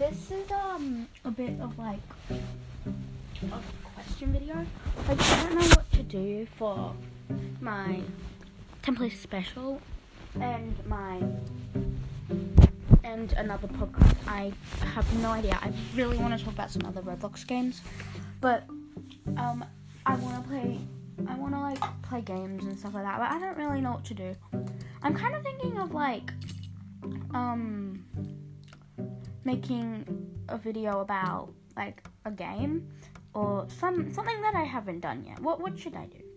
this is um a bit of like a question video. I don't know what to do for my template special and my and another podcast. I have no idea. I really want to talk about some other Roblox games, but um, I want to play. I want to like play games and stuff like that, but I don't really know what to do. I'm kind of thinking of like um making a video about like a game or some something that I haven't done yet. What what should I do?